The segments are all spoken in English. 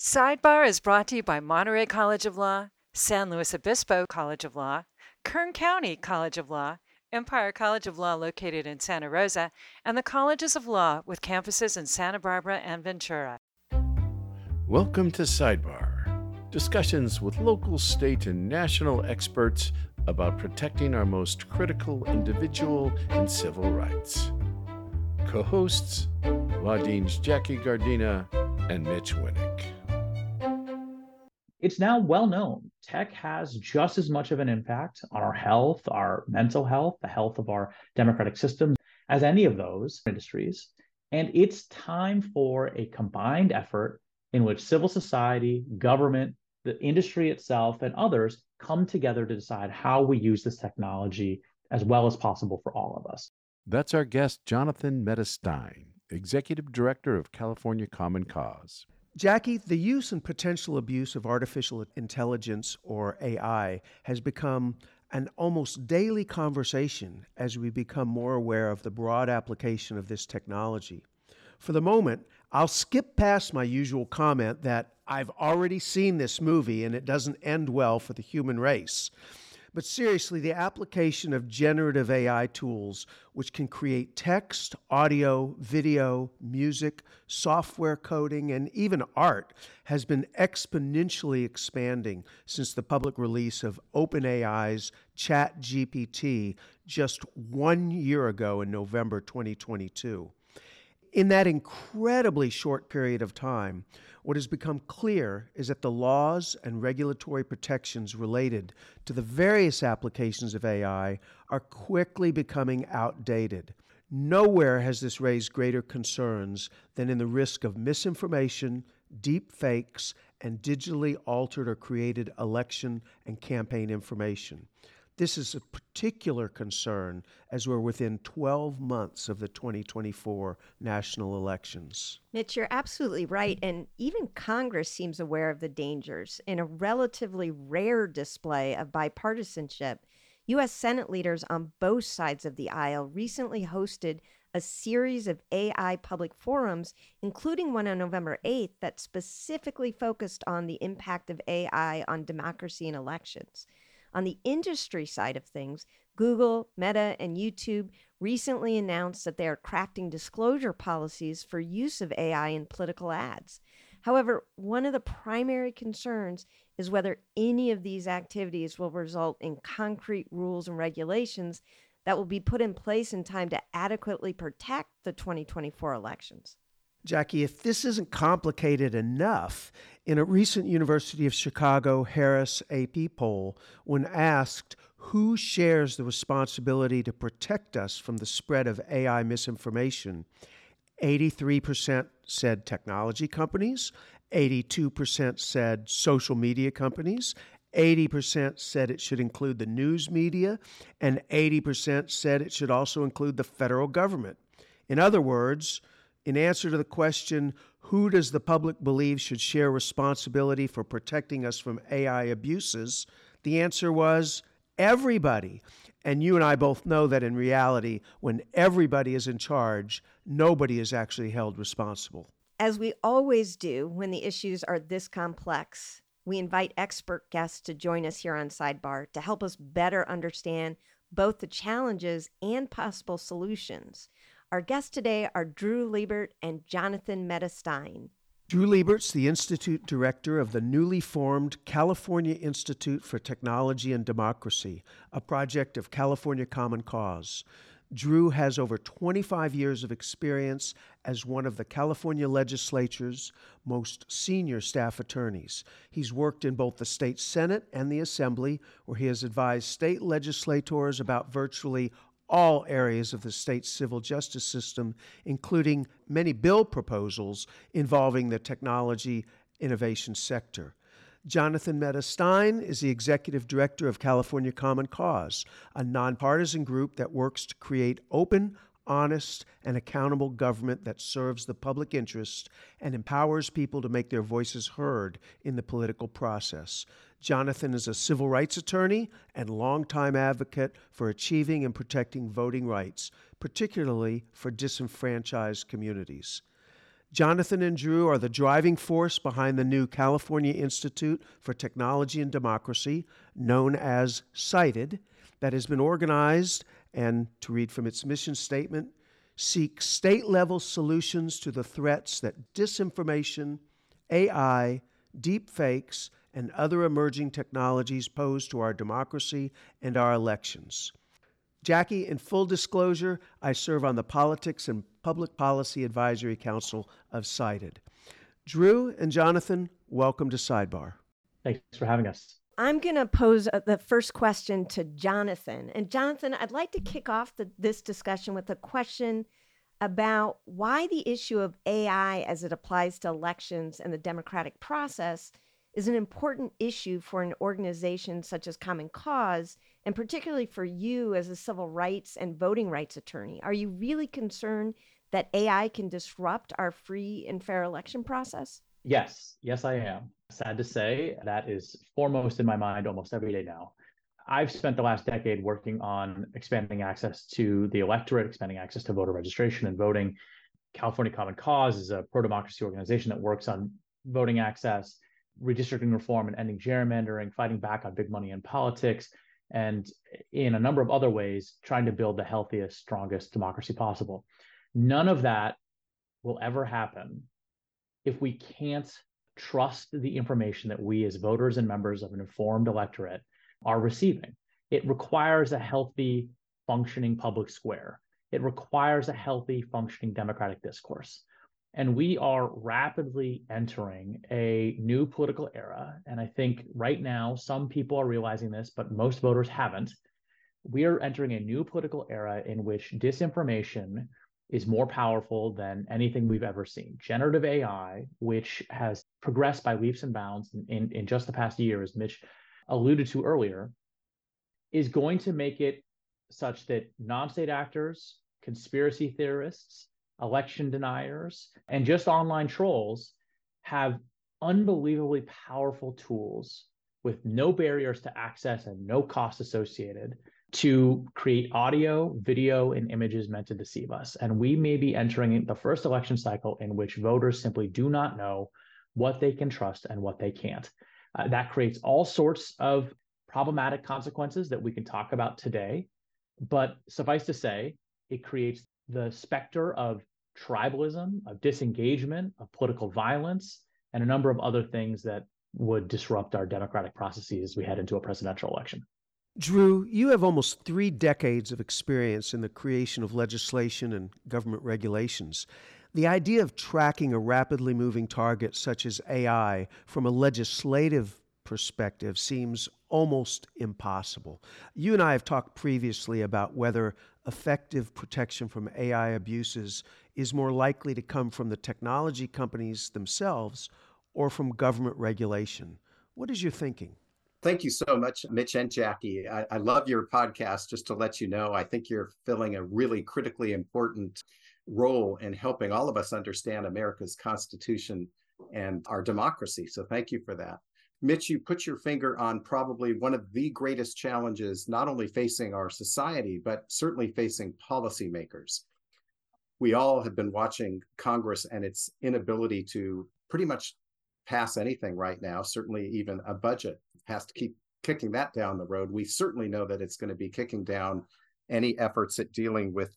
Sidebar is brought to you by Monterey College of Law, San Luis Obispo College of Law, Kern County College of Law, Empire College of Law located in Santa Rosa, and the Colleges of Law with campuses in Santa Barbara and Ventura. Welcome to Sidebar discussions with local, state, and national experts about protecting our most critical individual and civil rights. Co hosts Law Deans Jackie Gardina and Mitch Winnick. It's now well known tech has just as much of an impact on our health, our mental health, the health of our democratic systems as any of those industries. And it's time for a combined effort in which civil society, government, the industry itself, and others come together to decide how we use this technology as well as possible for all of us. That's our guest, Jonathan Mehta-Stein, Executive Director of California Common Cause. Jackie, the use and potential abuse of artificial intelligence or AI has become an almost daily conversation as we become more aware of the broad application of this technology. For the moment, I'll skip past my usual comment that I've already seen this movie and it doesn't end well for the human race. But seriously, the application of generative AI tools, which can create text, audio, video, music, software coding, and even art, has been exponentially expanding since the public release of OpenAI's ChatGPT just one year ago in November 2022. In that incredibly short period of time, what has become clear is that the laws and regulatory protections related to the various applications of AI are quickly becoming outdated. Nowhere has this raised greater concerns than in the risk of misinformation, deep fakes, and digitally altered or created election and campaign information. This is a particular concern as we're within 12 months of the 2024 national elections. Mitch, you're absolutely right. And even Congress seems aware of the dangers. In a relatively rare display of bipartisanship, U.S. Senate leaders on both sides of the aisle recently hosted a series of AI public forums, including one on November 8th that specifically focused on the impact of AI on democracy and elections. On the industry side of things, Google, Meta, and YouTube recently announced that they are crafting disclosure policies for use of AI in political ads. However, one of the primary concerns is whether any of these activities will result in concrete rules and regulations that will be put in place in time to adequately protect the 2024 elections. Jackie, if this isn't complicated enough, in a recent University of Chicago Harris AP poll, when asked who shares the responsibility to protect us from the spread of AI misinformation, 83% said technology companies, 82% said social media companies, 80% said it should include the news media, and 80% said it should also include the federal government. In other words, in answer to the question, who does the public believe should share responsibility for protecting us from AI abuses? The answer was everybody. And you and I both know that in reality, when everybody is in charge, nobody is actually held responsible. As we always do when the issues are this complex, we invite expert guests to join us here on Sidebar to help us better understand both the challenges and possible solutions. Our guests today are Drew Liebert and Jonathan Mehta-Stein. Drew Liebert's the Institute Director of the newly formed California Institute for Technology and Democracy, a project of California Common Cause. Drew has over 25 years of experience as one of the California legislature's most senior staff attorneys. He's worked in both the state Senate and the Assembly, where he has advised state legislators about virtually all areas of the state's civil justice system, including many bill proposals involving the technology innovation sector. Jonathan Mehta-Stein is the executive director of California Common Cause, a nonpartisan group that works to create open, honest, and accountable government that serves the public interest and empowers people to make their voices heard in the political process. Jonathan is a civil rights attorney and longtime advocate for achieving and protecting voting rights, particularly for disenfranchised communities. Jonathan and Drew are the driving force behind the new California Institute for Technology and Democracy, known as CITED, that has been organized and, to read from its mission statement, seeks state level solutions to the threats that disinformation, AI, deepfakes, and other emerging technologies pose to our democracy and our elections. Jackie, in full disclosure, I serve on the Politics and Public Policy Advisory Council of CITED. Drew and Jonathan, welcome to Sidebar. Thanks for having us. I'm going to pose uh, the first question to Jonathan. And Jonathan, I'd like to kick off the, this discussion with a question about why the issue of AI as it applies to elections and the democratic process is an important issue for an organization such as Common Cause, and particularly for you as a civil rights and voting rights attorney. Are you really concerned that AI can disrupt our free and fair election process? Yes, yes, I am. Sad to say, that is foremost in my mind almost every day now. I've spent the last decade working on expanding access to the electorate, expanding access to voter registration and voting. California Common Cause is a pro democracy organization that works on voting access redistricting reform and ending gerrymandering, fighting back on big money in politics, and in a number of other ways, trying to build the healthiest, strongest democracy possible. None of that will ever happen if we can't trust the information that we, as voters and members of an informed electorate, are receiving. It requires a healthy, functioning public square. It requires a healthy, functioning democratic discourse. And we are rapidly entering a new political era. And I think right now, some people are realizing this, but most voters haven't. We are entering a new political era in which disinformation is more powerful than anything we've ever seen. Generative AI, which has progressed by leaps and bounds in, in, in just the past year, as Mitch alluded to earlier, is going to make it such that non state actors, conspiracy theorists, election deniers, and just online trolls have unbelievably powerful tools with no barriers to access and no cost associated to create audio, video, and images meant to deceive us. And we may be entering the first election cycle in which voters simply do not know what they can trust and what they can't. Uh, that creates all sorts of problematic consequences that we can talk about today. But suffice to say, it creates the specter of tribalism, of disengagement, of political violence, and a number of other things that would disrupt our democratic processes as we head into a presidential election. Drew, you have almost three decades of experience in the creation of legislation and government regulations. The idea of tracking a rapidly moving target such as AI from a legislative perspective seems almost impossible. You and I have talked previously about whether effective protection from AI abuses is more likely to come from the technology companies themselves or from government regulation. What is your thinking? Thank you so much, Mitch and Jackie. I, I, love your podcast. Just to let you know, I think you're filling a really critically important role in helping all of us understand America's Constitution and our democracy. So thank you for that. Mitch, you put your finger on probably one of the greatest challenges, not only facing our society, but certainly facing policymakers. We all have been watching Congress and its inability to pretty much pass anything right now, certainly even a budget has to keep kicking that down the road. We certainly know that it's going to be kicking down any efforts at dealing with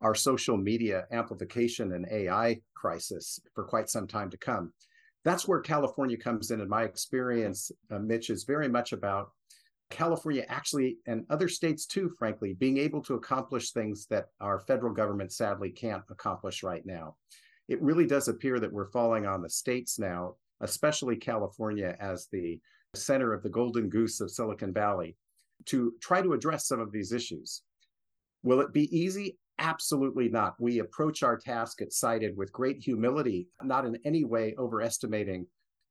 our social media amplification and AI crisis for quite some time to come that's where California comes in. In my experience, uh, Mitch, is very much about California actually, and other states too, frankly, being able to accomplish things that our federal government sadly can't accomplish right now. It really does appear that we're falling on the states now, especially California, as the center of the golden goose of Silicon Valley, to try to address some of these issues. Will it be easy? Absolutely not. We approach our task at CITED with great humility, not in any way overestimating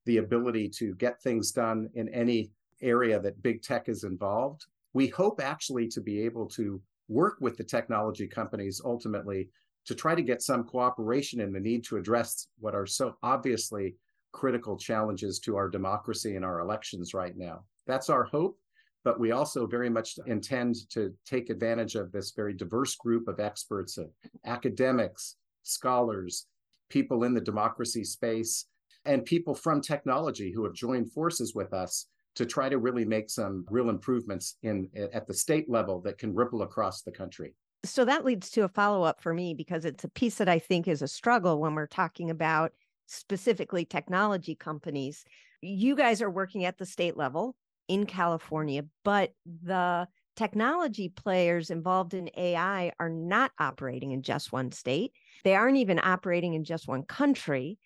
the ability to get things done in any area that big tech is involved. We hope actually to be able to work with the technology companies ultimately to try to get some cooperation in the need to address what are so obviously critical challenges to our democracy and our elections right now. That's our hope but we also very much intend to take advantage of this very diverse group of experts, of academics, scholars, people in the democracy space, and people from technology who have joined forces with us to try to really make some real improvements in at the state level that can ripple across the country. So that leads to a follow up for me because it's a piece that I think is a struggle when we're talking about specifically technology companies. You guys are working at the state level in California, but the technology players involved in AI are not operating in just one state. They aren't even operating in just one country.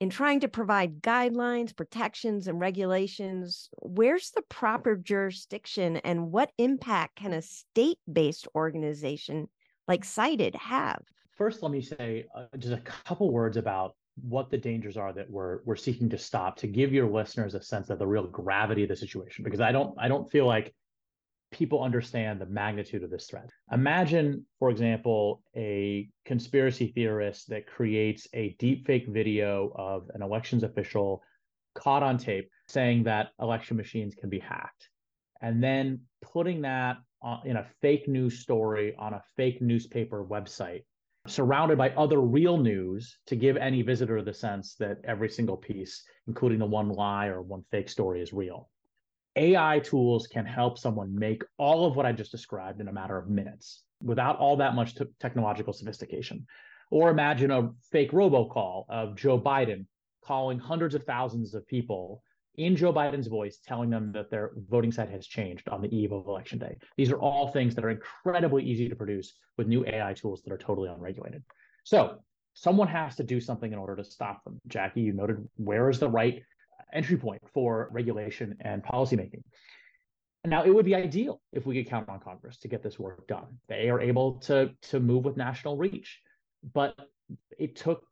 In trying to provide guidelines, protections, and regulations, where's the proper jurisdiction and what impact can a state based organization like CITED have? First, let me say uh, just a couple words about what the dangers are that we're we're seeking to stop to give your listeners a sense of the real gravity of the situation because I don't I don't feel like people understand the magnitude of this threat. Imagine, for example, a conspiracy theorist that creates a deepfake video of an elections official caught on tape saying that election machines can be hacked, and then putting that in a fake news story on a fake newspaper website surrounded by other real news to give any visitor the sense that every single piece, including the one lie or one fake story, is real. AI tools can help someone make all of what I just described in a matter of minutes without all that much t- technological sophistication. Or imagine a fake robocall of Joe Biden calling hundreds of thousands of people in Joe Biden's voice, telling them that their voting site has changed on the eve of election day. These are all things that are incredibly easy to produce with new AI tools that are totally unregulated. So someone has to do something in order to stop them. Jackie, you noted where is the right entry point for regulation and policymaking. Now, it would be ideal if we could count on Congress to get this work done. They are able to, to move with national reach. But it took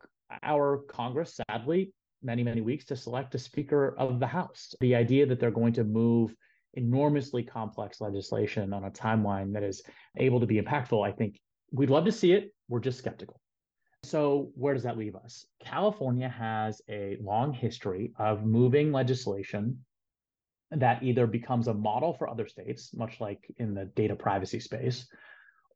our Congress, sadly, many, many weeks to select a Speaker of the House. The idea that they're going to move enormously complex legislation on a timeline that is able to be impactful, I think we'd love to see it. We're just skeptical. So, where does that leave us? California has a long history of moving legislation that either becomes a model for other states, much like in the data privacy space,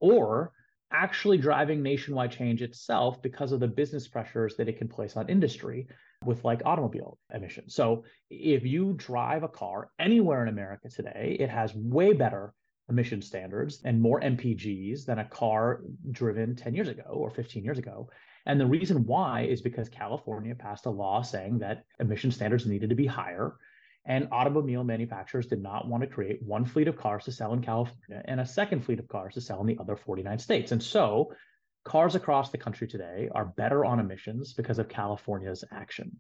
or actually driving nationwide change itself because of the business pressures that it can place on industry with like automobile emissions. So if you drive a car anywhere in America today, it has way better emission standards and more MPGs than a car driven 10 years ago or 15 years ago. And the reason why is because California passed a law saying that emission standards needed to be higher. And automobile manufacturers did not want to create one fleet of cars to sell in California and a second fleet of cars to sell in the other 49 states. And so cars across the country today are better on emissions because of California's action.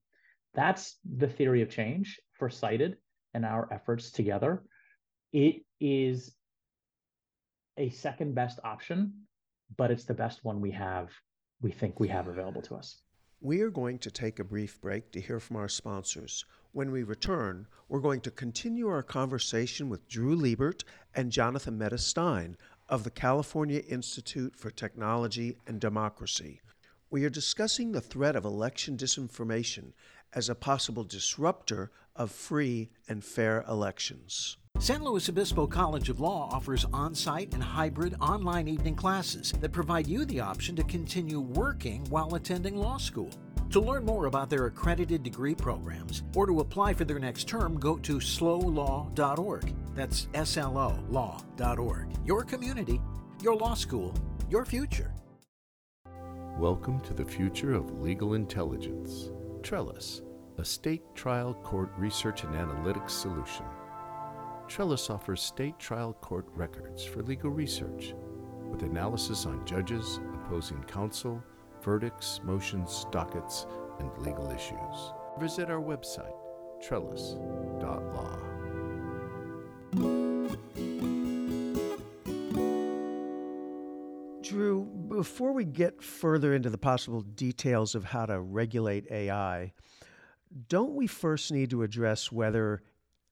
That's the theory of change for CITED and our efforts together. It is a second best option, but it's the best one we have, we think we have available to us. We are going to take a brief break to hear from our sponsors. When we return, we're going to continue our conversation with Drew Liebert and Jonathan Mehta Stein of the California Institute for Technology and Democracy. We are discussing the threat of election disinformation as a possible disruptor of free and fair elections. San Luis Obispo College of Law offers on site and hybrid online evening classes that provide you the option to continue working while attending law school. To learn more about their accredited degree programs or to apply for their next term, go to slolaw.org. That's S L O law.org. Your community, your law school, your future. Welcome to the future of legal intelligence. Trellis, a state trial court research and analytics solution. Trellis offers state trial court records for legal research with analysis on judges, opposing counsel, verdicts, motions, dockets, and legal issues. Visit our website, trellis.law. Drew, before we get further into the possible details of how to regulate AI, don't we first need to address whether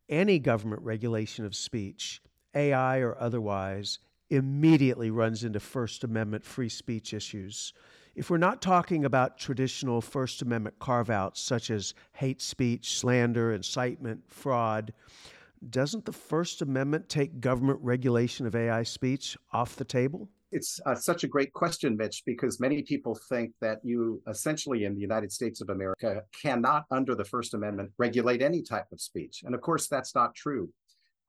any government regulation of speech, AI or otherwise, immediately runs into First Amendment free speech issues. If we're not talking about traditional First Amendment carve outs such as hate speech, slander, incitement, fraud, doesn't the First Amendment take government regulation of AI speech off the table? It's uh, such a great question, Mitch, because many people think that you essentially in the United States of America cannot, under the First Amendment, regulate any type of speech. And of course, that's not true.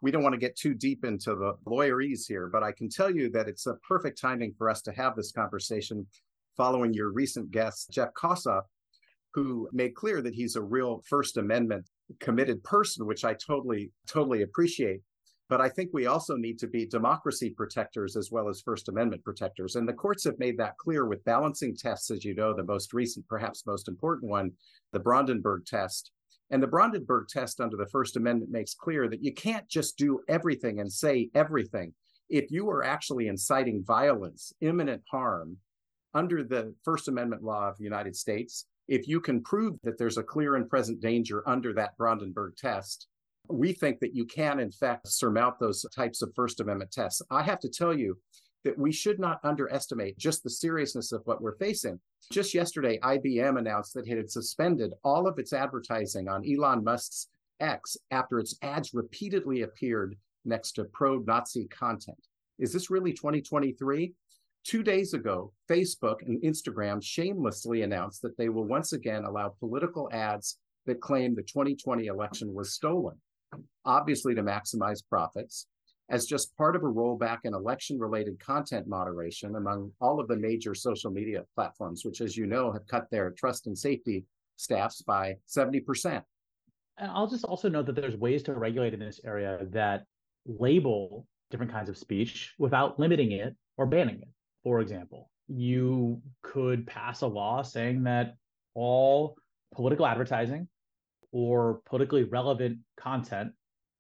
We don't want to get too deep into the lawyerese here, but I can tell you that it's a perfect timing for us to have this conversation following your recent guest, Jeff Kosseff, who made clear that he's a real First Amendment committed person, which I totally, totally appreciate. But I think we also need to be democracy protectors as well as First Amendment protectors. And the courts have made that clear with balancing tests, as you know, the most recent, perhaps most important one, the Brandenburg test. And the Brandenburg test under the First Amendment makes clear that you can't just do everything and say everything. If you are actually inciting violence, imminent harm, under the First Amendment law of the United States, if you can prove that there's a clear and present danger under that Brandenburg test, we think that you can, in fact, surmount those types of First Amendment tests. I have to tell you that we should not underestimate just the seriousness of what we're facing. Just yesterday, IBM announced that it had suspended all of its advertising on Elon Musk's X after its ads repeatedly appeared next to pro Nazi content. Is this really 2023? Two days ago, Facebook and Instagram shamelessly announced that they will once again allow political ads that claim the 2020 election was stolen obviously to maximize profits, as just part of a rollback in election related content moderation among all of the major social media platforms, which, as you know, have cut their trust and safety staffs by 70%. And I'll just also note that there's ways to regulate in this area that label different kinds of speech without limiting it or banning it. For example, you could pass a law saying that all political advertising or politically relevant content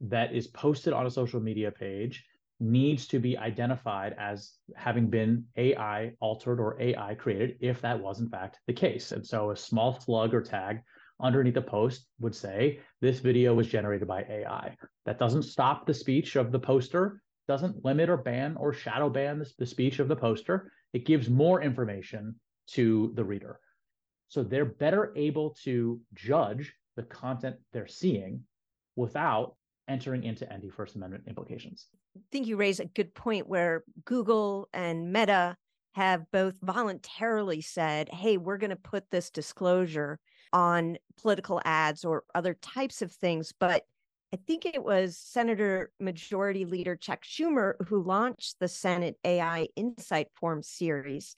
that is posted on a social media page needs to be identified as having been AI altered or AI created if that was in fact the case. And so a small slug or tag underneath the post would say this video was generated by AI. That doesn't stop the speech of the poster, doesn't limit or ban or shadow ban the, the speech of the poster. It gives more information to the reader. So they're better able to judge the content they're seeing without entering into anti First Amendment implications. I think you raise a good point where Google and Meta have both voluntarily said, hey, we're going to put this disclosure on political ads or other types of things. But I think it was Senator Majority Leader Chuck Schumer who launched the Senate AI Insight Forum series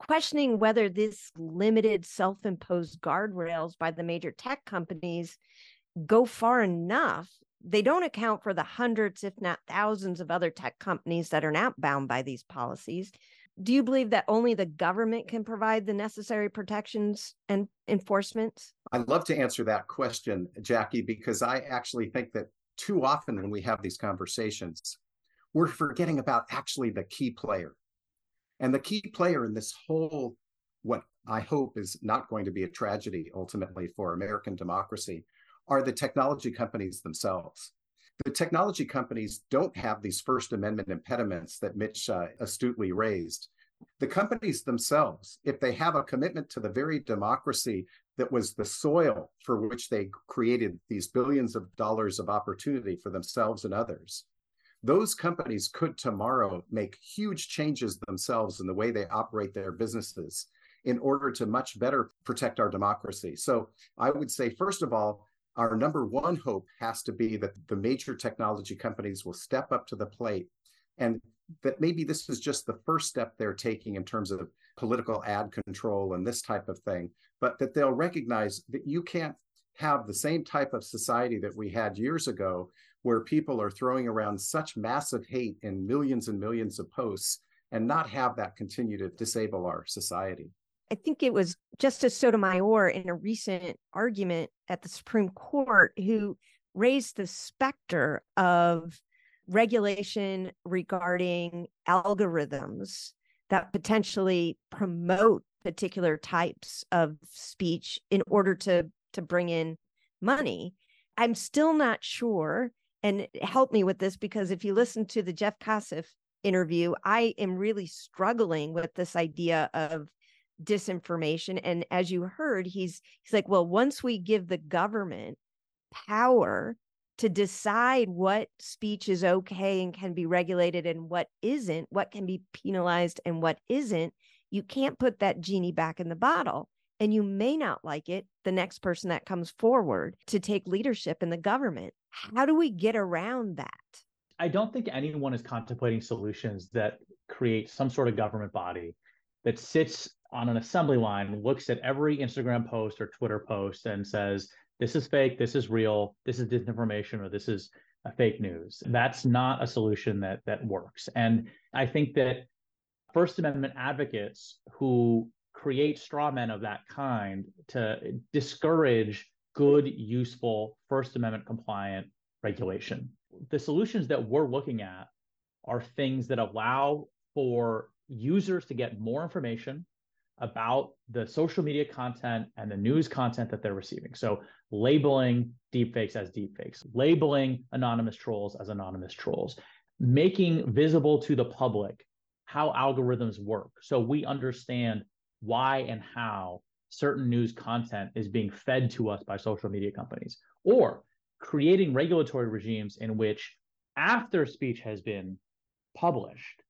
questioning whether this limited self imposed guardrails by the major tech companies go far enough. They don't account for the hundreds, if not thousands, of other tech companies that are not bound by these policies. Do you believe that only the government can provide the necessary protections and enforcement? I'd love to answer that question, Jackie, because I actually think that too often when we have these conversations, we're forgetting about actually the key player. And the key player in this whole, what I hope is not going to be a tragedy ultimately for American democracy, are the technology companies themselves. The technology companies don't have these First Amendment impediments that Mitch uh, astutely raised. The companies themselves, if they have a commitment to the very democracy that was the soil for which they created these billions of dollars of opportunity for themselves and others, those companies could tomorrow make huge changes themselves in the way they operate their businesses in order to much better protect our democracy. So I would say, first of all, our number one hope has to be that the major technology companies will step up to the plate and that maybe this is just the first step they're taking in terms of political ad control and this type of thing, but that they'll recognize that you can't have the same type of society that we had years ago where people are throwing around such massive hate in millions and millions of posts and not have that continue to disable our society. I think it was Justice Sotomayor in a recent argument at the Supreme Court who raised the specter of regulation regarding algorithms that potentially promote particular types of speech in order to to bring in money. I'm still not sure, and help me with this because if you listen to the Jeff Kosseff interview, I am really struggling with this idea of disinformation. And as you heard, he's he's like, well, once we give the government power to decide what speech is okay and can be regulated and what isn't, what can be penalized and what isn't, you can't put that genie back in the bottle. And you may not like it, the next person that comes forward to take leadership in the government. How do we get around that? I don't think anyone is contemplating solutions that create some sort of government body that sits on an assembly line, looks at every Instagram post or Twitter post and says, this is fake, this is real, this is disinformation, or this is a fake news. That's not a solution that that works. And I think that First Amendment advocates who create straw men of that kind to discourage good, useful First Amendment compliant regulation. The solutions that we're looking at are things that allow for users to get more information about the social media content and the news content that they're receiving. So, labeling deepfakes as deepfakes, labeling anonymous trolls as anonymous trolls, making visible to the public how algorithms work. So, we understand why and how certain news content is being fed to us by social media companies, or creating regulatory regimes in which, after speech has been published,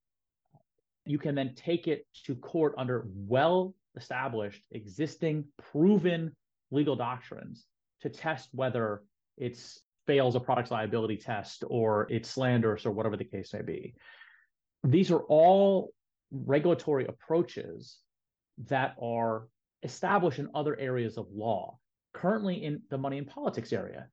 you can then take it to court under well established, existing, proven legal doctrines to test whether it fails a product's liability test or it's slanderous or whatever the case may be. These are all regulatory approaches that are established in other areas of law. Currently, in the money and politics area,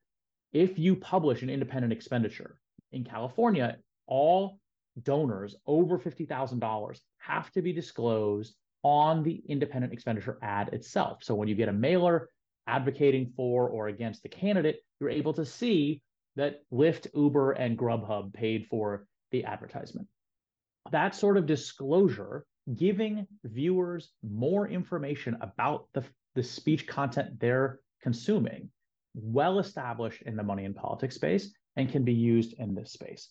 if you publish an independent expenditure in California, all donors over $50,000 have to be disclosed on the independent expenditure ad itself. So when you get a mailer advocating for or against the candidate, you're able to see that Lyft, Uber, and Grubhub paid for the advertisement. That sort of disclosure, giving viewers more information about the, the speech content they're consuming, well established in the money and politics space and can be used in this space.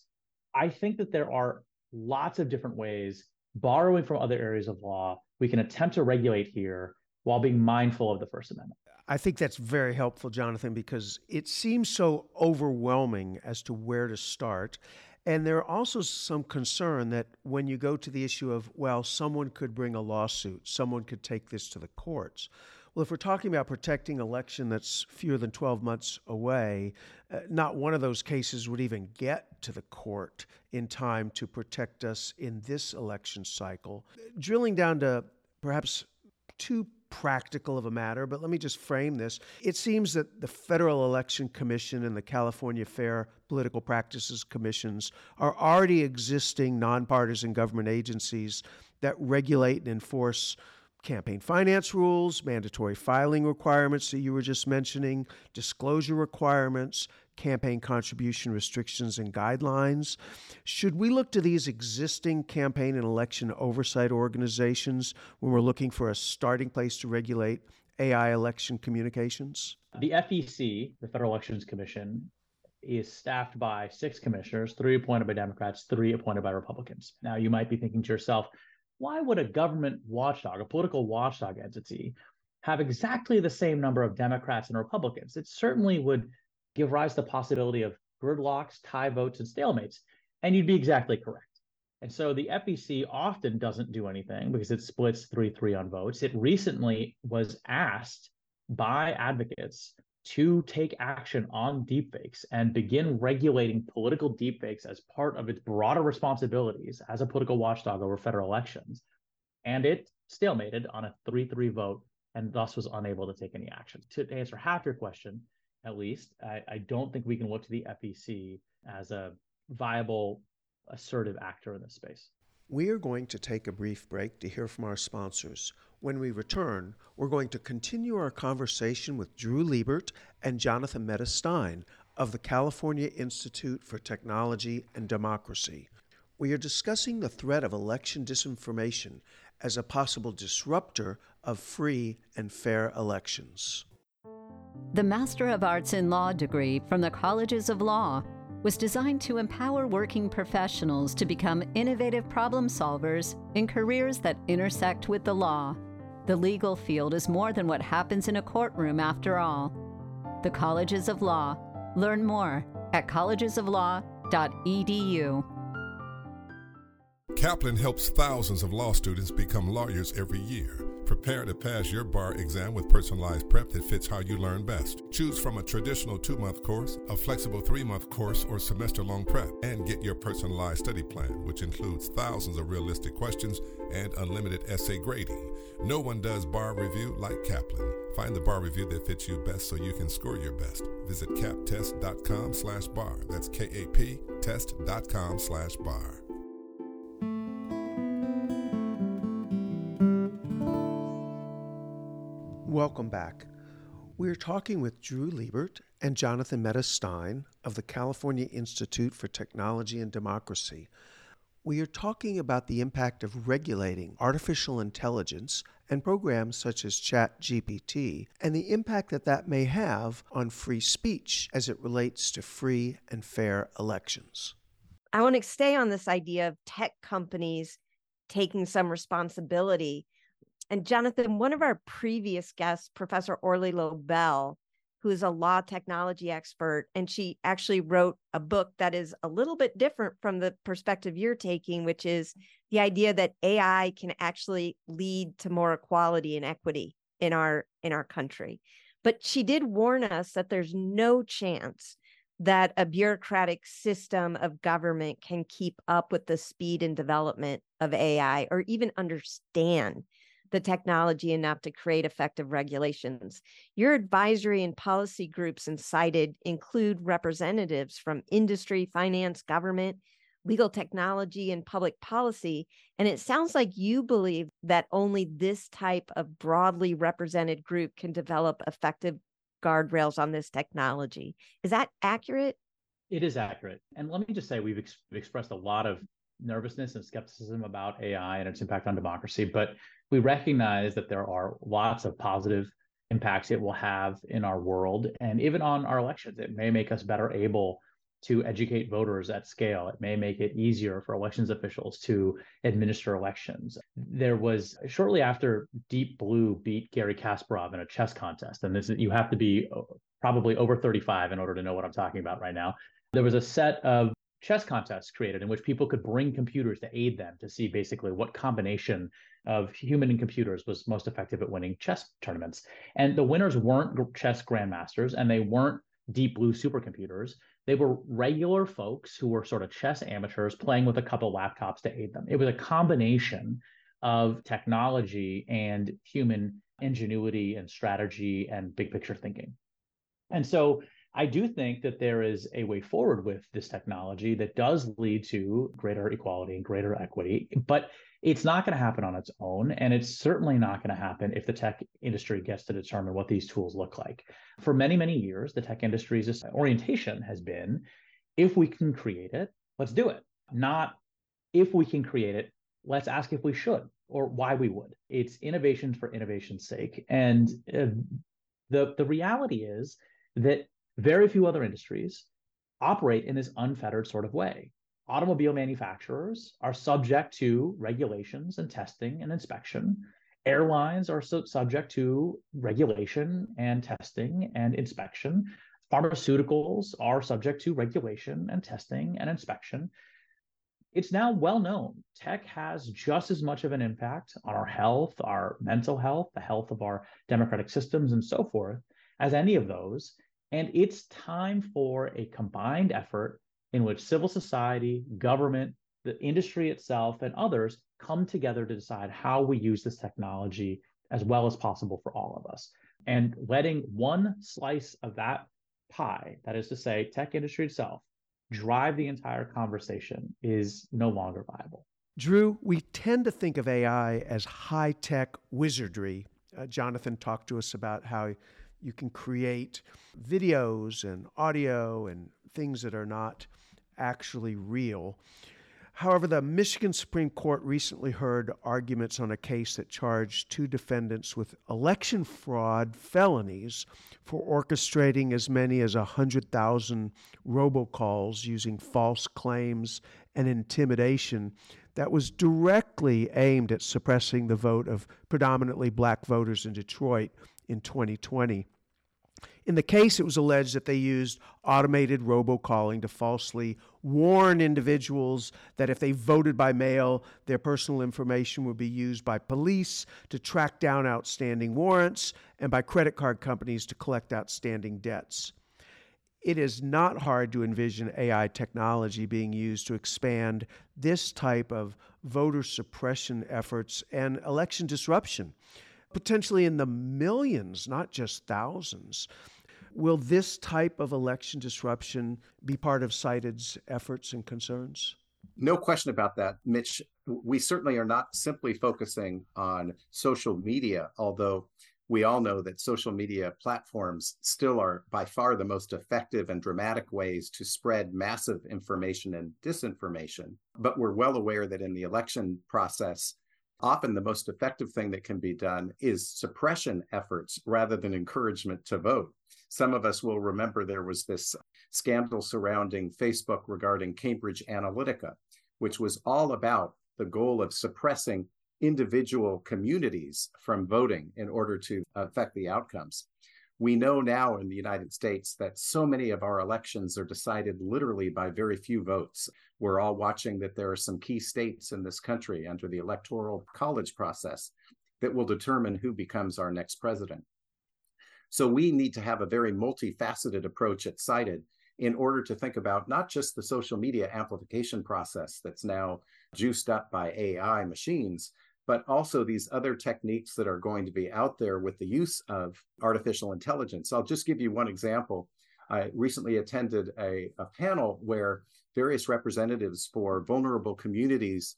I think that there are lots of different ways, borrowing from other areas of law, we can attempt to regulate here while being mindful of the First Amendment. I think that's very helpful, Jonathan, because it seems so overwhelming as to where to start. And there are also some concern that when you go to the issue of, well, someone could bring a lawsuit, someone could take this to the courts. Well, if we're talking about protecting election that's fewer than 12 months away, uh, not one of those cases would even get to the court in time to protect us in this election cycle. Drilling down to perhaps too practical of a matter, but let me just frame this. It seems that the Federal Election Commission and the California Fair Political Practices Commissions are already existing nonpartisan government agencies that regulate and enforce campaign finance rules, mandatory filing requirements that you were just mentioning, disclosure requirements, campaign contribution restrictions and guidelines. Should we look to these existing campaign and election oversight organizations when we're looking for a starting place to regulate AI election communications? The FEC, the Federal Elections Commission, is staffed by six commissioners, three appointed by Democrats, three appointed by Republicans. Now, you might be thinking to yourself, why would a government watchdog, a political watchdog entity, have exactly the same number of Democrats and Republicans? It certainly would give rise to the possibility of gridlocks, tie votes, and stalemates. And you'd be exactly correct. And so the FEC often doesn't do anything because it splits 3 3 on votes. It recently was asked by advocates to take action on deepfakes and begin regulating political deepfakes as part of its broader responsibilities as a political watchdog over federal elections. And it stalemated on a 3 3 vote and thus was unable to take any action. To answer half your question, at least, I, I don't think we can look to the FEC as a viable, assertive actor in this space. We are going to take a brief break to hear from our sponsors. When we return, we're going to continue our conversation with Drew Liebert and Jonathan Mehta Stein of the California Institute for Technology and Democracy. We are discussing the threat of election disinformation as a possible disruptor of free and fair elections. The Master of Arts in Law degree from the Colleges of Law was designed to empower working professionals to become innovative problem solvers in careers that intersect with the law. The legal field is more than what happens in a courtroom, after all. The Colleges of Law. Learn more at collegesoflaw.edu. Kaplan helps thousands of law students become lawyers every year. Prepare to pass your bar exam with personalized prep that fits how you learn best. Choose from a traditional two month course, a flexible three month course, or semester long prep, and get your personalized study plan, which includes thousands of realistic questions and unlimited essay grading. No one does bar review like Kaplan. Find the bar review that fits you best so you can score your best. Visit kaptest.com slash bar. That's K-A-P test.com slash bar. Welcome back. We're talking with Drew Liebert and Jonathan Mehta Stein of the California Institute for Technology and Democracy. We are talking about the impact of regulating artificial intelligence and programs such as ChatGPT and the impact that that may have on free speech as it relates to free and fair elections. I want to stay on this idea of tech companies taking some responsibility and Jonathan, one of our previous guests, Professor Orly Lobel, who is a law technology expert, and she actually wrote a book that is a little bit different from the perspective you're taking, which is the idea that AI can actually lead to more equality and equity in our in our country. But she did warn us that there's no chance that a bureaucratic system of government can keep up with the speed and development of AI or even understand the technology enough to create effective regulations. Your advisory and policy groups and CITED include representatives from industry, finance, government, legal technology, and public policy. And it sounds like you believe that only this type of broadly represented group can develop effective guardrails on this technology. Is that accurate? It is accurate. And let me just say, we've ex- expressed a lot of nervousness and skepticism about AI and its impact on democracy, but we recognize that there are lots of positive impacts it will have in our world and even on our elections. It may make us better able to educate voters at scale. It may make it easier for elections officials to administer elections. There was shortly after Deep Blue beat Gary Kasparov in a chess contest, and this is, you have to be uh, probably over 35 in order to know what I'm talking about right now. There was a set of chess contests created in which people could bring computers to aid them to see basically what combination of human and computers was most effective at winning chess tournaments. And the winners weren't chess grandmasters and they weren't deep blue supercomputers. They were regular folks who were sort of chess amateurs playing with a couple laptops to aid them. It was a combination of technology and human ingenuity and strategy and big picture thinking. And so I do think that there is a way forward with this technology that does lead to greater equality and greater equity, but it's not going to happen on its own. And it's certainly not going to happen if the tech industry gets to determine what these tools look like. For many, many years, the tech industry's orientation has been if we can create it, let's do it. Not if we can create it, let's ask if we should or why we would. It's innovation for innovation's sake. And uh, the, the reality is that very few other industries operate in this unfettered sort of way. Automobile manufacturers are subject to regulations and testing and inspection. Airlines are so subject to regulation and testing and inspection. Pharmaceuticals are subject to regulation and testing and inspection. It's now well known tech has just as much of an impact on our health, our mental health, the health of our democratic systems, and so forth as any of those. And it's time for a combined effort in which civil society, government, the industry itself, and others come together to decide how we use this technology as well as possible for all of us. And letting one slice of that pie, that is to say, tech industry itself, drive the entire conversation is no longer viable. Drew, we tend to think of AI as high tech wizardry. Uh, Jonathan talked to us about how you can create videos and audio and things that are not actually real. However, the Michigan Supreme Court recently heard arguments on a case that charged two defendants with election fraud felonies for orchestrating as many as 100,000 robocalls using false claims and intimidation that was directly aimed at suppressing the vote of predominantly black voters in Detroit in 2020. In the case, it was alleged that they used automated robocalling to falsely warn individuals that if they voted by mail, their personal information would be used by police to track down outstanding warrants and by credit card companies to collect outstanding debts. It is not hard to envision AI technology being used to expand this type of voter suppression efforts and election disruption, potentially in the millions, not just thousands. Will this type of election disruption be part of CITED's efforts and concerns? No question about that, Mitch. We certainly are not simply focusing on social media, although we all know that social media platforms still are by far the most effective and dramatic ways to spread massive information and disinformation. But we're well aware that in the election process, often the most effective thing that can be done is suppression efforts rather than encouragement to vote. Some of us will remember there was this scandal surrounding Facebook regarding Cambridge Analytica, which was all about the goal of suppressing individual communities from voting in order to affect the outcomes. We know now in the United States that so many of our elections are decided literally by very few votes. We're all watching that there are some key states in this country under the electoral college process that will determine who becomes our next president. So we need to have a very multifaceted approach at CITED in order to think about not just the social media amplification process that's now juiced up by AI machines, but also these other techniques that are going to be out there with the use of artificial intelligence. I'll just give you one example. I recently attended a, a panel where various representatives for vulnerable communities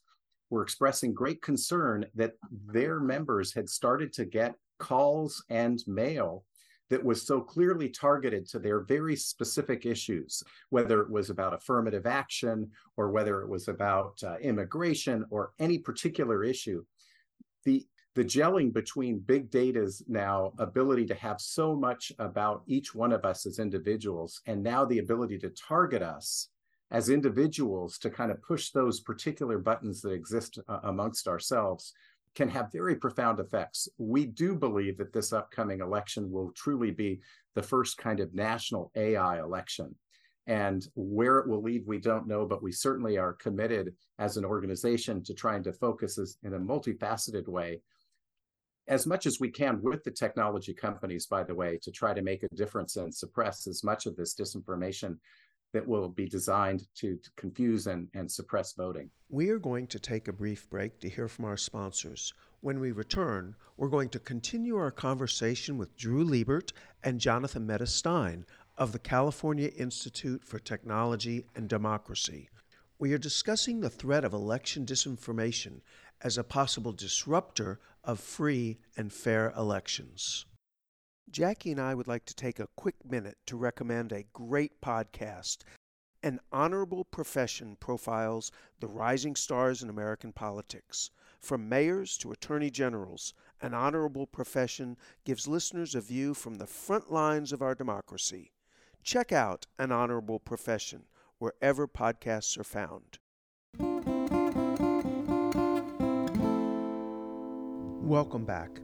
were expressing great concern that their members had started to get calls and mail that was so clearly targeted to their very specific issues, whether it was about affirmative action or whether it was about uh, immigration or any particular issue. The the gelling between big data's now ability to have so much about each one of us as individuals and now the ability to target us as individuals to kind of push those particular buttons that exist uh, amongst ourselves can have very profound effects. We do believe that this upcoming election will truly be the first kind of national AI election. And where it will lead, we don't know, but we certainly are committed as an organization to trying to focus in a multifaceted way, as much as we can with the technology companies, by the way, to try to make a difference and suppress as much of this disinformation that will be designed to, to confuse and, and suppress voting. We are going to take a brief break to hear from our sponsors. When we return, we're going to continue our conversation with Drew Liebert and Jonathan Mehta Stein of the California Institute for Technology and Democracy. We are discussing the threat of election disinformation as a possible disruptor of free and fair elections. Jackie and I would like to take a quick minute to recommend a great podcast. An Honorable Profession profiles the rising stars in American politics. From mayors to attorney generals, An Honorable Profession gives listeners a view from the front lines of our democracy. Check out An Honorable Profession wherever podcasts are found. Welcome back.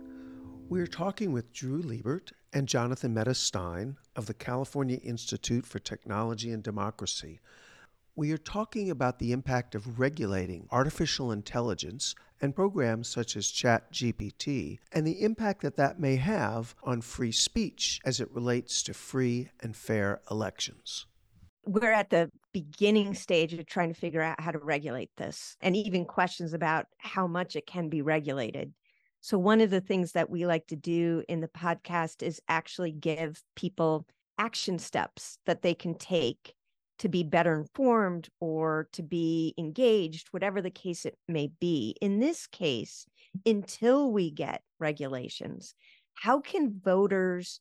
We're talking with Drew Liebert and Jonathan Mehta Stein of the California Institute for Technology and Democracy. We are talking about the impact of regulating artificial intelligence and programs such as ChatGPT and the impact that that may have on free speech as it relates to free and fair elections. We're at the beginning stage of trying to figure out how to regulate this and even questions about how much it can be regulated. So, one of the things that we like to do in the podcast is actually give people action steps that they can take to be better informed or to be engaged, whatever the case it may be. In this case, until we get regulations, how can voters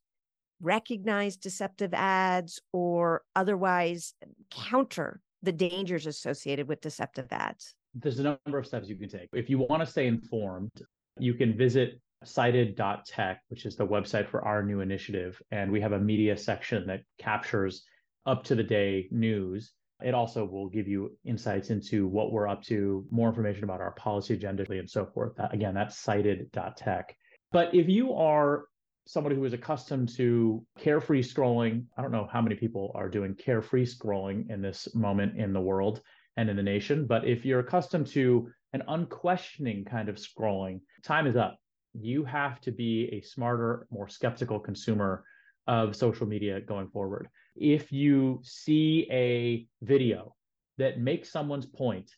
recognize deceptive ads or otherwise counter the dangers associated with deceptive ads? There's a number of steps you can take. If you want to stay informed, you can visit cited.tech, which is the website for our new initiative. And we have a media section that captures up to the day news. It also will give you insights into what we're up to, more information about our policy agenda, and so forth. Again, that's cited.tech. But if you are somebody who is accustomed to carefree scrolling, I don't know how many people are doing carefree scrolling in this moment in the world and in the nation, but if you're accustomed to an unquestioning kind of scrolling, time is up. You have to be a smarter, more skeptical consumer of social media going forward. If you see a video that makes someone's point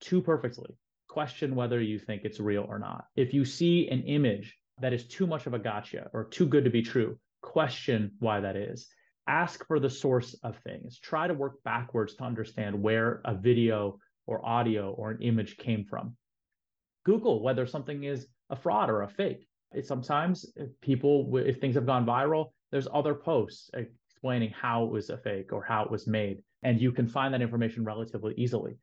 too perfectly, question whether you think it's real or not. If you see an image that is too much of a gotcha or too good to be true, question why that is. Ask for the source of things. Try to work backwards to understand where a video or audio or an image came from. Google whether something is a fraud or a fake. It sometimes if people, if things have gone viral, there's other posts explaining how it was a fake or how it was made, and you can find that information relatively easily.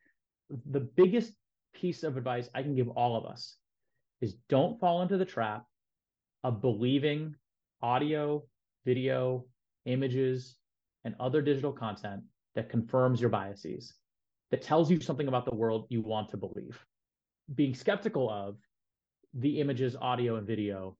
The biggest piece of advice I can give all of us is don't fall into the trap of believing audio, video, images, and other digital content that confirms your biases, that tells you something about the world you want to believe. Being skeptical of the images, audio, and video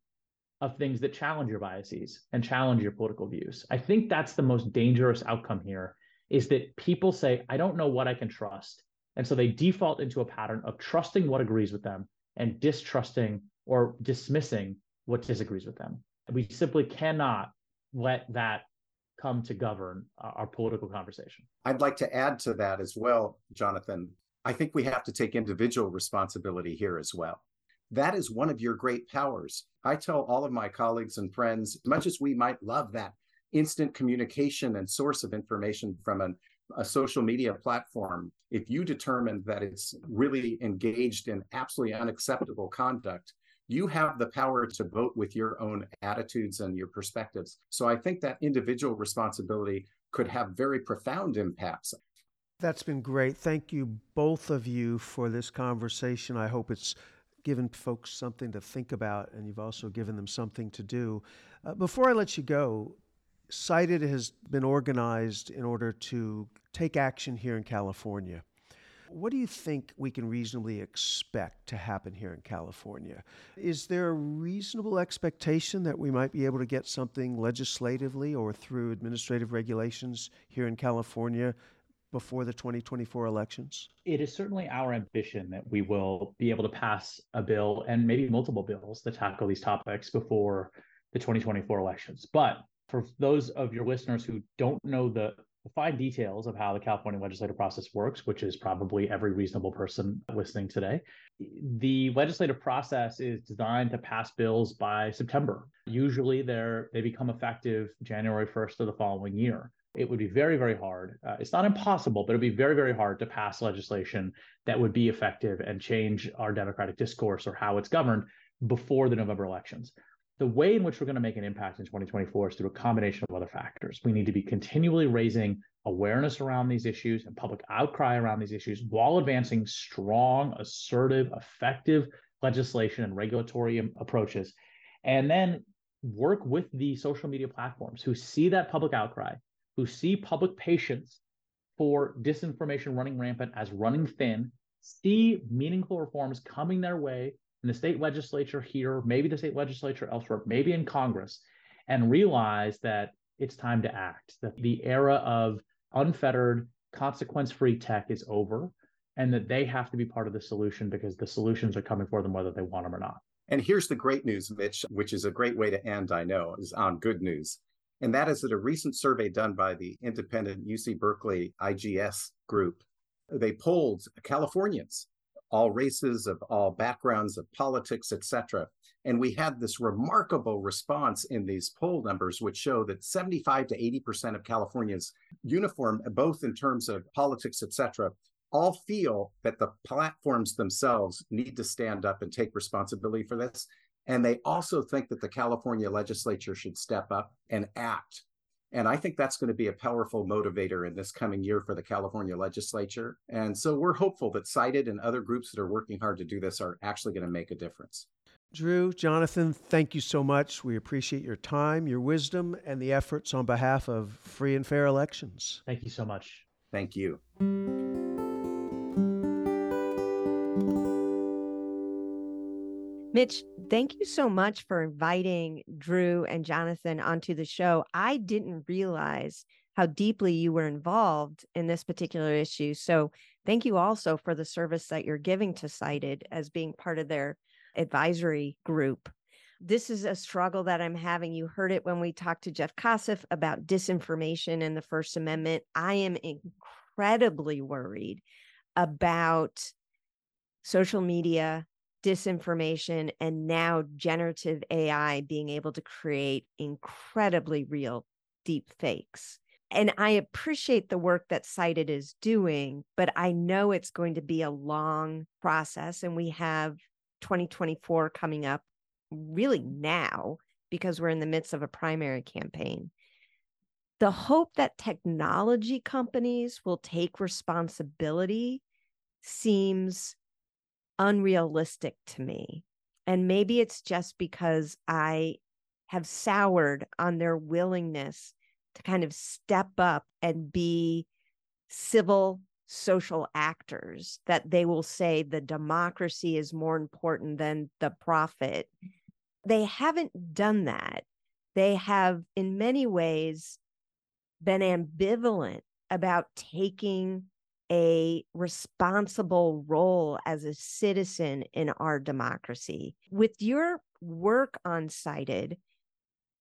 of things that challenge your biases and challenge your political views. I think that's the most dangerous outcome here is that people say, I don't know what I can trust. And so they default into a pattern of trusting what agrees with them and distrusting or dismissing what disagrees with them. We simply cannot let that come to govern our political conversation. I'd like to add to that as well, Jonathan. I think we have to take individual responsibility here as well. That is one of your great powers. I tell all of my colleagues and friends, as much as we might love that instant communication and source of information from an, a social media platform, if you determine that it's really engaged in absolutely unacceptable conduct, you have the power to vote with your own attitudes and your perspectives. So I think that individual responsibility could have very profound impacts. That's been great. Thank you, both of you, for this conversation. I hope it's given folks something to think about, and you've also given them something to do. Uh, before I let you go, CITED has been organized in order to take action here in California. What do you think we can reasonably expect to happen here in California? Is there a reasonable expectation that we might be able to get something legislatively or through administrative regulations here in California before the 2024 elections? It is certainly our ambition that we will be able to pass a bill and maybe multiple bills that tackle these topics before the 2024 elections. But for those of your listeners who don't know the fine details of how the California legislative process works, which is probably every reasonable person listening today. The legislative process is designed to pass bills by September. Usually they're they become effective January 1st of the following year. It would be very, very hard. Uh, it's not impossible, but it'd be very, very hard to pass legislation that would be effective and change our democratic discourse or how it's governed before the November elections the way in which we're going to make an impact in 2024 is through a combination of other factors. We need to be continually raising awareness around these issues and public outcry around these issues while advancing strong, assertive, effective legislation and regulatory approaches. And then work with the social media platforms who see that public outcry, who see public patience for disinformation running rampant as running thin, see meaningful reforms coming their way in the state legislature here, maybe the state legislature elsewhere, maybe in Congress, and realize that it's time to act, that the era of unfettered, consequence free tech is over, and that they have to be part of the solution because the solutions are coming for them whether they want them or not. And here's the great news, Mitch, which is a great way to end, I know, is on good news. And that is that a recent survey done by the independent UC Berkeley IGS group, they polled Californians all races, of all backgrounds, of politics, etc. And we had this remarkable response in these poll numbers, which show that 75 to 80% of Californians uniform, both in terms of politics, etc., all feel that the platforms themselves need to stand up and take responsibility for this. And they also think that the California legislature should step up and act and I think that's going to be a powerful motivator in this coming year for the California legislature. And so we're hopeful that CITED and other groups that are working hard to do this are actually going to make a difference. Drew, Jonathan, thank you so much. We appreciate your time, your wisdom, and the efforts on behalf of free and fair elections. Thank you so much. Thank you. Mitch, thank you so much for inviting Drew and Jonathan onto the show. I didn't realize how deeply you were involved in this particular issue. So, thank you also for the service that you're giving to CITED as being part of their advisory group. This is a struggle that I'm having. You heard it when we talked to Jeff Kosseff about disinformation and the First Amendment. I am incredibly worried about social media disinformation and now generative AI being able to create incredibly real deep fakes. And I appreciate the work that CITED is doing, but I know it's going to be a long process. And we have 2024 coming up really now because we're in the midst of a primary campaign. The hope that technology companies will take responsibility seems unrealistic to me. And maybe it's just because I have soured on their willingness to kind of step up and be civil social actors, that they will say the democracy is more important than the profit. They haven't done that. They have, in many ways, been ambivalent about taking a responsible role as a citizen in our democracy. With your work on CITED,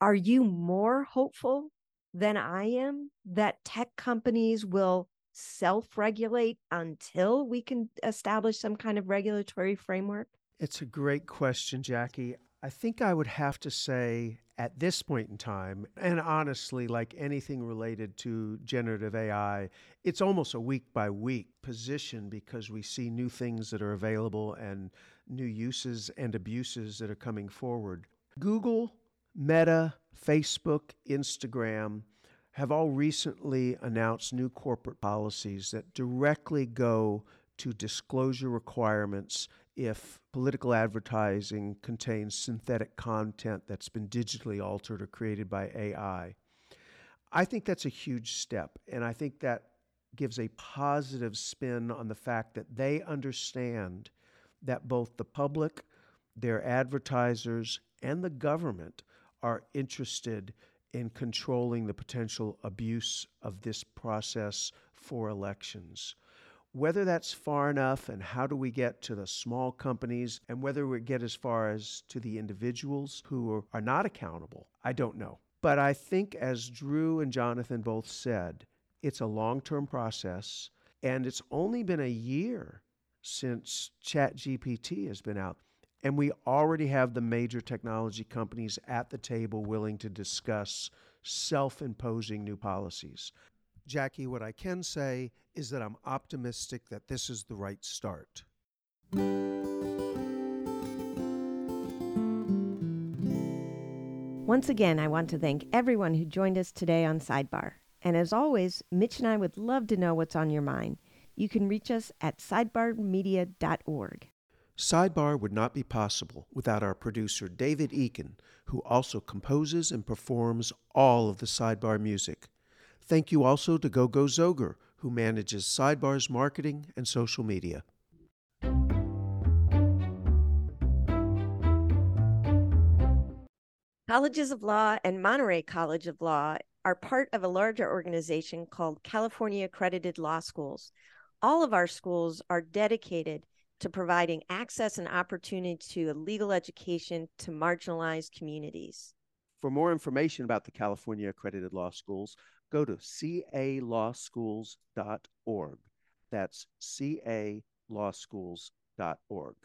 are you more hopeful than I am that tech companies will self regulate until we can establish some kind of regulatory framework? It's a great question, Jackie. I think I would have to say at this point in time, and honestly, like anything related to generative AI, it's almost a week by week position because we see new things that are available and new uses and abuses that are coming forward. Google, Meta, Facebook, Instagram have all recently announced new corporate policies that directly go to disclosure requirements if political advertising contains synthetic content that's been digitally altered or created by AI. I think that's a huge step, and I think that gives a positive spin on the fact that they understand that both the public, their advertisers, and the government are interested in controlling the potential abuse of this process for elections whether that's far enough and how do we get to the small companies and whether we get as far as to the individuals who are not accountable, I don't know. But I think, as Drew and Jonathan both said, it's a long term process and it's only been a year since ChatGPT has been out. And we already have the major technology companies at the table willing to discuss self imposing new policies. Jackie, what I can say is that I'm optimistic that this is the right start. Once again, I want to thank everyone who joined us today on Sidebar. And as always, Mitch and I would love to know what's on your mind. You can reach us at sidebarmedia.org. Sidebar would not be possible without our producer, David Eakin, who also composes and performs all of the Sidebar music. Thank you also to GoGo Zoger, who manages Sidebar's marketing and social media. Colleges of Law and Monterey College of Law are part of a larger organization called California Accredited Law Schools. All of our schools are dedicated to providing access and opportunity to a legal education to marginalized communities. For more information about the California Accredited Law Schools, go to calawschools.org. That's calawschools.org.